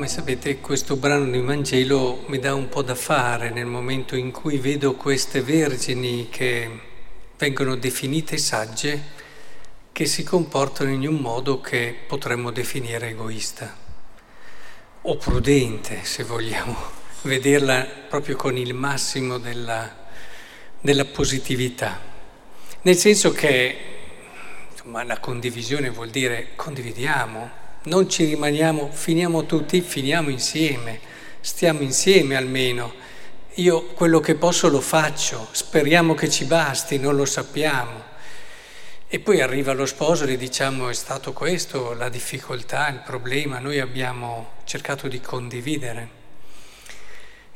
Come sapete questo brano di Vangelo mi dà un po' da fare nel momento in cui vedo queste vergini che vengono definite sagge, che si comportano in un modo che potremmo definire egoista o prudente, se vogliamo vederla proprio con il massimo della, della positività. Nel senso che insomma, la condivisione vuol dire condividiamo, non ci rimaniamo, finiamo tutti, finiamo insieme, stiamo insieme almeno. Io quello che posso lo faccio, speriamo che ci basti, non lo sappiamo. E poi arriva lo sposo e diciamo è stato questo la difficoltà, il problema, noi abbiamo cercato di condividere.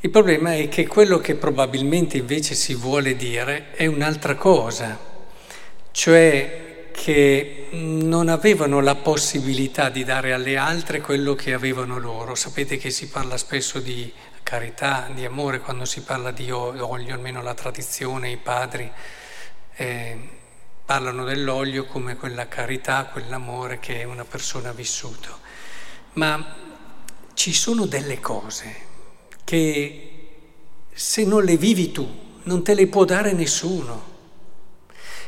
Il problema è che quello che probabilmente invece si vuole dire è un'altra cosa, cioè che non avevano la possibilità di dare alle altre quello che avevano loro. Sapete che si parla spesso di carità, di amore, quando si parla di olio, almeno la tradizione, i padri eh, parlano dell'olio come quella carità, quell'amore che una persona ha vissuto. Ma ci sono delle cose che se non le vivi tu non te le può dare nessuno.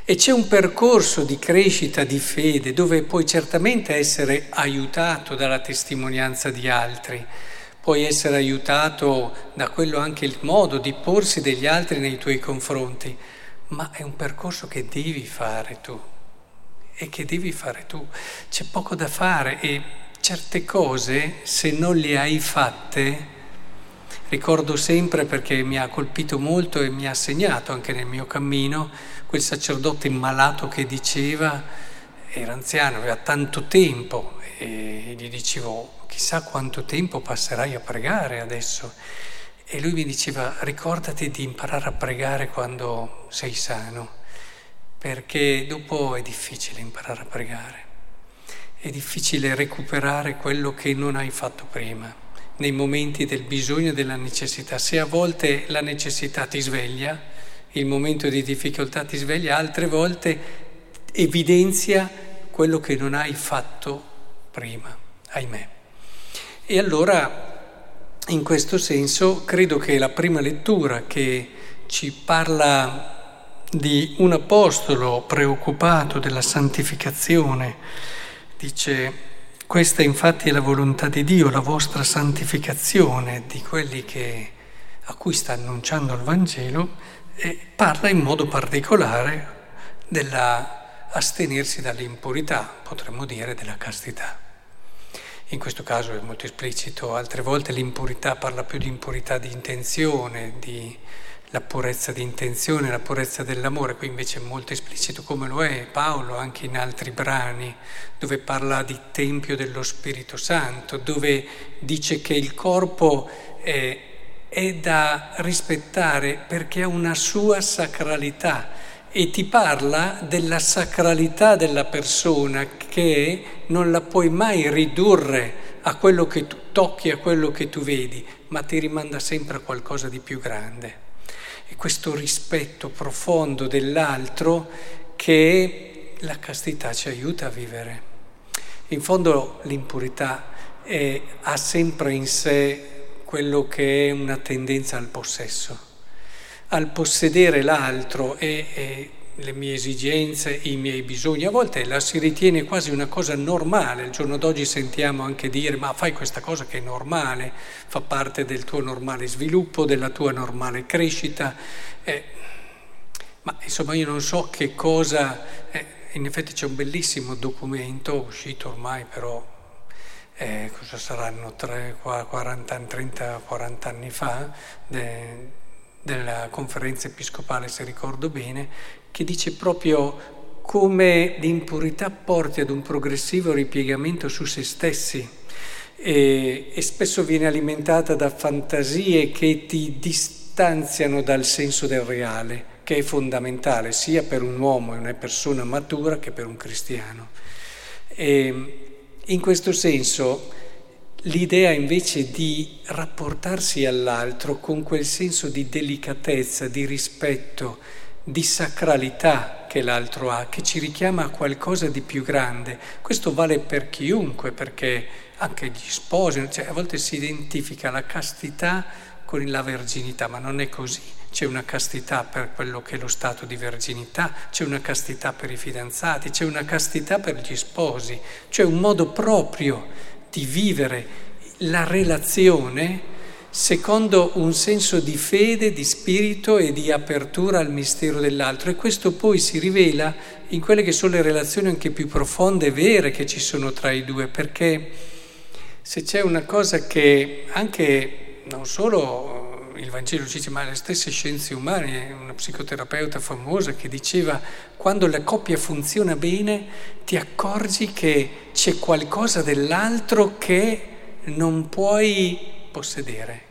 E c'è un percorso di crescita di fede dove puoi certamente essere aiutato dalla testimonianza di altri, puoi essere aiutato da quello anche il modo di porsi degli altri nei tuoi confronti, ma è un percorso che devi fare tu. E che devi fare tu. C'è poco da fare e certe cose, se non le hai fatte, ricordo sempre perché mi ha colpito molto e mi ha segnato anche nel mio cammino, quel sacerdote malato che diceva, era anziano, aveva tanto tempo e gli dicevo chissà quanto tempo passerai a pregare adesso. E lui mi diceva ricordati di imparare a pregare quando sei sano, perché dopo è difficile imparare a pregare, è difficile recuperare quello che non hai fatto prima, nei momenti del bisogno e della necessità. Se a volte la necessità ti sveglia, il momento di difficoltà ti sveglia, altre volte evidenzia quello che non hai fatto prima, ahimè. E allora, in questo senso, credo che la prima lettura che ci parla di un apostolo preoccupato della santificazione, dice questa infatti è la volontà di Dio, la vostra santificazione di quelli che, a cui sta annunciando il Vangelo, e parla in modo particolare dell'astenersi dall'impurità, potremmo dire della castità. In questo caso è molto esplicito, altre volte l'impurità parla più di impurità di intenzione, di la purezza di intenzione, la purezza dell'amore, qui invece è molto esplicito come lo è Paolo anche in altri brani, dove parla di Tempio dello Spirito Santo, dove dice che il corpo è è da rispettare perché ha una sua sacralità e ti parla della sacralità della persona che non la puoi mai ridurre a quello che tu tocchi, a quello che tu vedi, ma ti rimanda sempre a qualcosa di più grande. E questo rispetto profondo dell'altro che la castità ci aiuta a vivere. In fondo l'impurità è, ha sempre in sé quello che è una tendenza al possesso, al possedere l'altro e, e le mie esigenze, i miei bisogni. A volte la si ritiene quasi una cosa normale, il giorno d'oggi sentiamo anche dire ma fai questa cosa che è normale, fa parte del tuo normale sviluppo, della tua normale crescita. Eh, ma insomma io non so che cosa, eh, in effetti c'è un bellissimo documento uscito ormai però eh, cosa saranno 3, 40, 30, 40 anni fa, de, della conferenza episcopale, se ricordo bene, che dice proprio come l'impurità porti ad un progressivo ripiegamento su se stessi e, e spesso viene alimentata da fantasie che ti distanziano dal senso del reale, che è fondamentale sia per un uomo e una persona matura che per un cristiano. E, in questo senso l'idea invece di rapportarsi all'altro con quel senso di delicatezza, di rispetto, di sacralità che l'altro ha, che ci richiama a qualcosa di più grande. Questo vale per chiunque, perché anche gli sposi, cioè a volte si identifica la castità con la verginità, ma non è così. C'è una castità per quello che è lo stato di verginità, c'è una castità per i fidanzati, c'è una castità per gli sposi, c'è un modo proprio di vivere la relazione secondo un senso di fede, di spirito e di apertura al mistero dell'altro. E questo poi si rivela in quelle che sono le relazioni anche più profonde e vere che ci sono tra i due, perché se c'è una cosa che anche non solo il Vangelo ci dice, ma le stesse scienze umane, una psicoterapeuta famosa che diceva, quando la coppia funziona bene ti accorgi che c'è qualcosa dell'altro che non puoi possedere,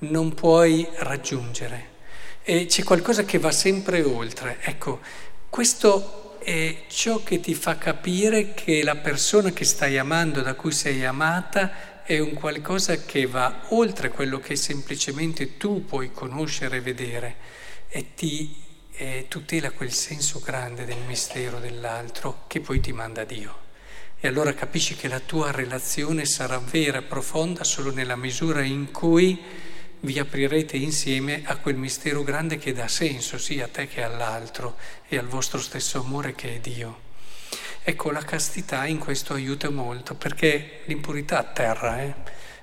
non puoi raggiungere. E c'è qualcosa che va sempre oltre. Ecco, questo è ciò che ti fa capire che la persona che stai amando, da cui sei amata, è un qualcosa che va oltre quello che semplicemente tu puoi conoscere e vedere e ti eh, tutela quel senso grande del mistero dell'altro che poi ti manda Dio. E allora capisci che la tua relazione sarà vera e profonda solo nella misura in cui vi aprirete insieme a quel mistero grande che dà senso sia a te che all'altro e al vostro stesso amore che è Dio. Ecco, la castità in questo aiuta molto perché l'impurità a terra eh,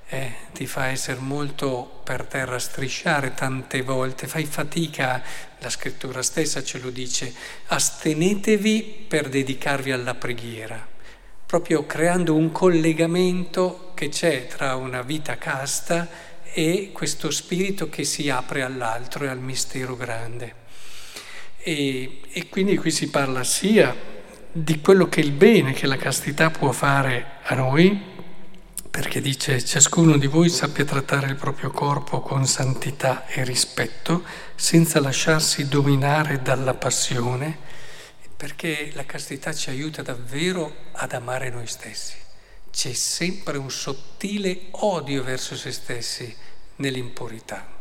eh, ti fa essere molto per terra, strisciare tante volte, fai fatica, la scrittura stessa ce lo dice, astenetevi per dedicarvi alla preghiera proprio creando un collegamento che c'è tra una vita casta e questo spirito che si apre all'altro e al mistero grande. E, e quindi qui si parla sia di quello che il bene che la castità può fare a noi, perché dice ciascuno di voi sappia trattare il proprio corpo con santità e rispetto, senza lasciarsi dominare dalla passione, perché la castità ci aiuta davvero ad amare noi stessi. C'è sempre un sottile odio verso se stessi nell'impurità.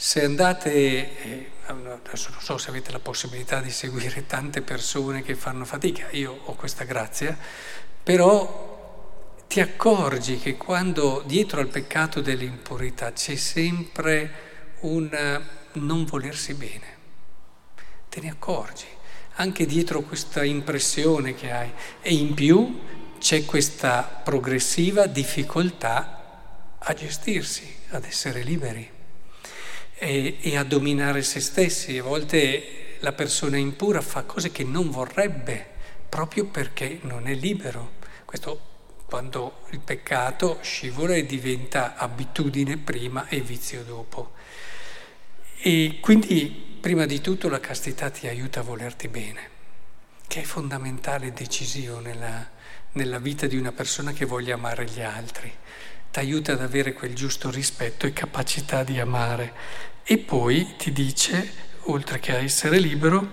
Se andate, eh, adesso non so se avete la possibilità di seguire tante persone che fanno fatica, io ho questa grazia, però ti accorgi che quando dietro al peccato dell'impurità c'è sempre un non volersi bene, te ne accorgi. Anche dietro questa impressione che hai. E in più c'è questa progressiva difficoltà a gestirsi, ad essere liberi e, e a dominare se stessi. A volte la persona impura fa cose che non vorrebbe proprio perché non è libero. Questo quando il peccato scivola e diventa abitudine prima e vizio dopo. E quindi prima di tutto la castità ti aiuta a volerti bene, che è fondamentale e decisivo nella, nella vita di una persona che voglia amare gli altri. Ti aiuta ad avere quel giusto rispetto e capacità di amare. E poi ti dice, oltre che a essere libero,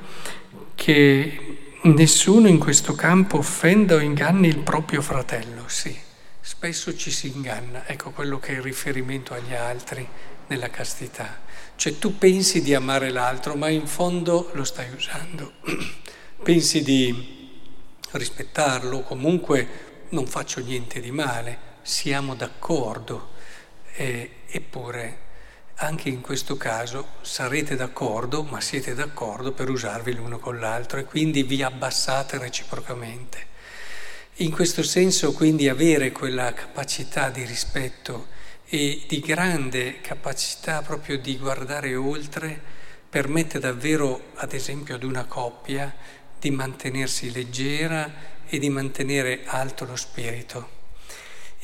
che nessuno in questo campo offenda o inganni il proprio fratello. Sì, spesso ci si inganna. Ecco quello che è il riferimento agli altri nella castità. Cioè tu pensi di amare l'altro, ma in fondo lo stai usando. pensi di rispettarlo, comunque non faccio niente di male, siamo d'accordo. Eh, eppure anche in questo caso sarete d'accordo, ma siete d'accordo per usarvi l'uno con l'altro e quindi vi abbassate reciprocamente. In questo senso quindi avere quella capacità di rispetto e di grande capacità proprio di guardare oltre permette davvero, ad esempio, ad una coppia di mantenersi leggera e di mantenere alto lo spirito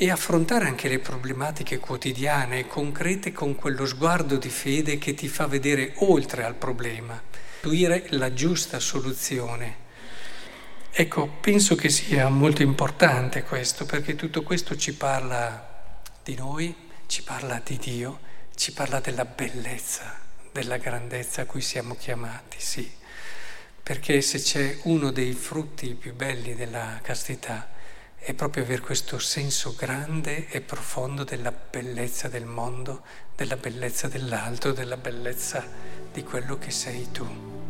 e affrontare anche le problematiche quotidiane e concrete con quello sguardo di fede che ti fa vedere oltre al problema, intuire la giusta soluzione. Ecco, penso che sia molto importante questo, perché tutto questo ci parla di noi, ci parla di Dio, ci parla della bellezza, della grandezza a cui siamo chiamati, sì. Perché se c'è uno dei frutti più belli della castità è proprio avere questo senso grande e profondo della bellezza del mondo, della bellezza dell'altro, della bellezza di quello che sei tu.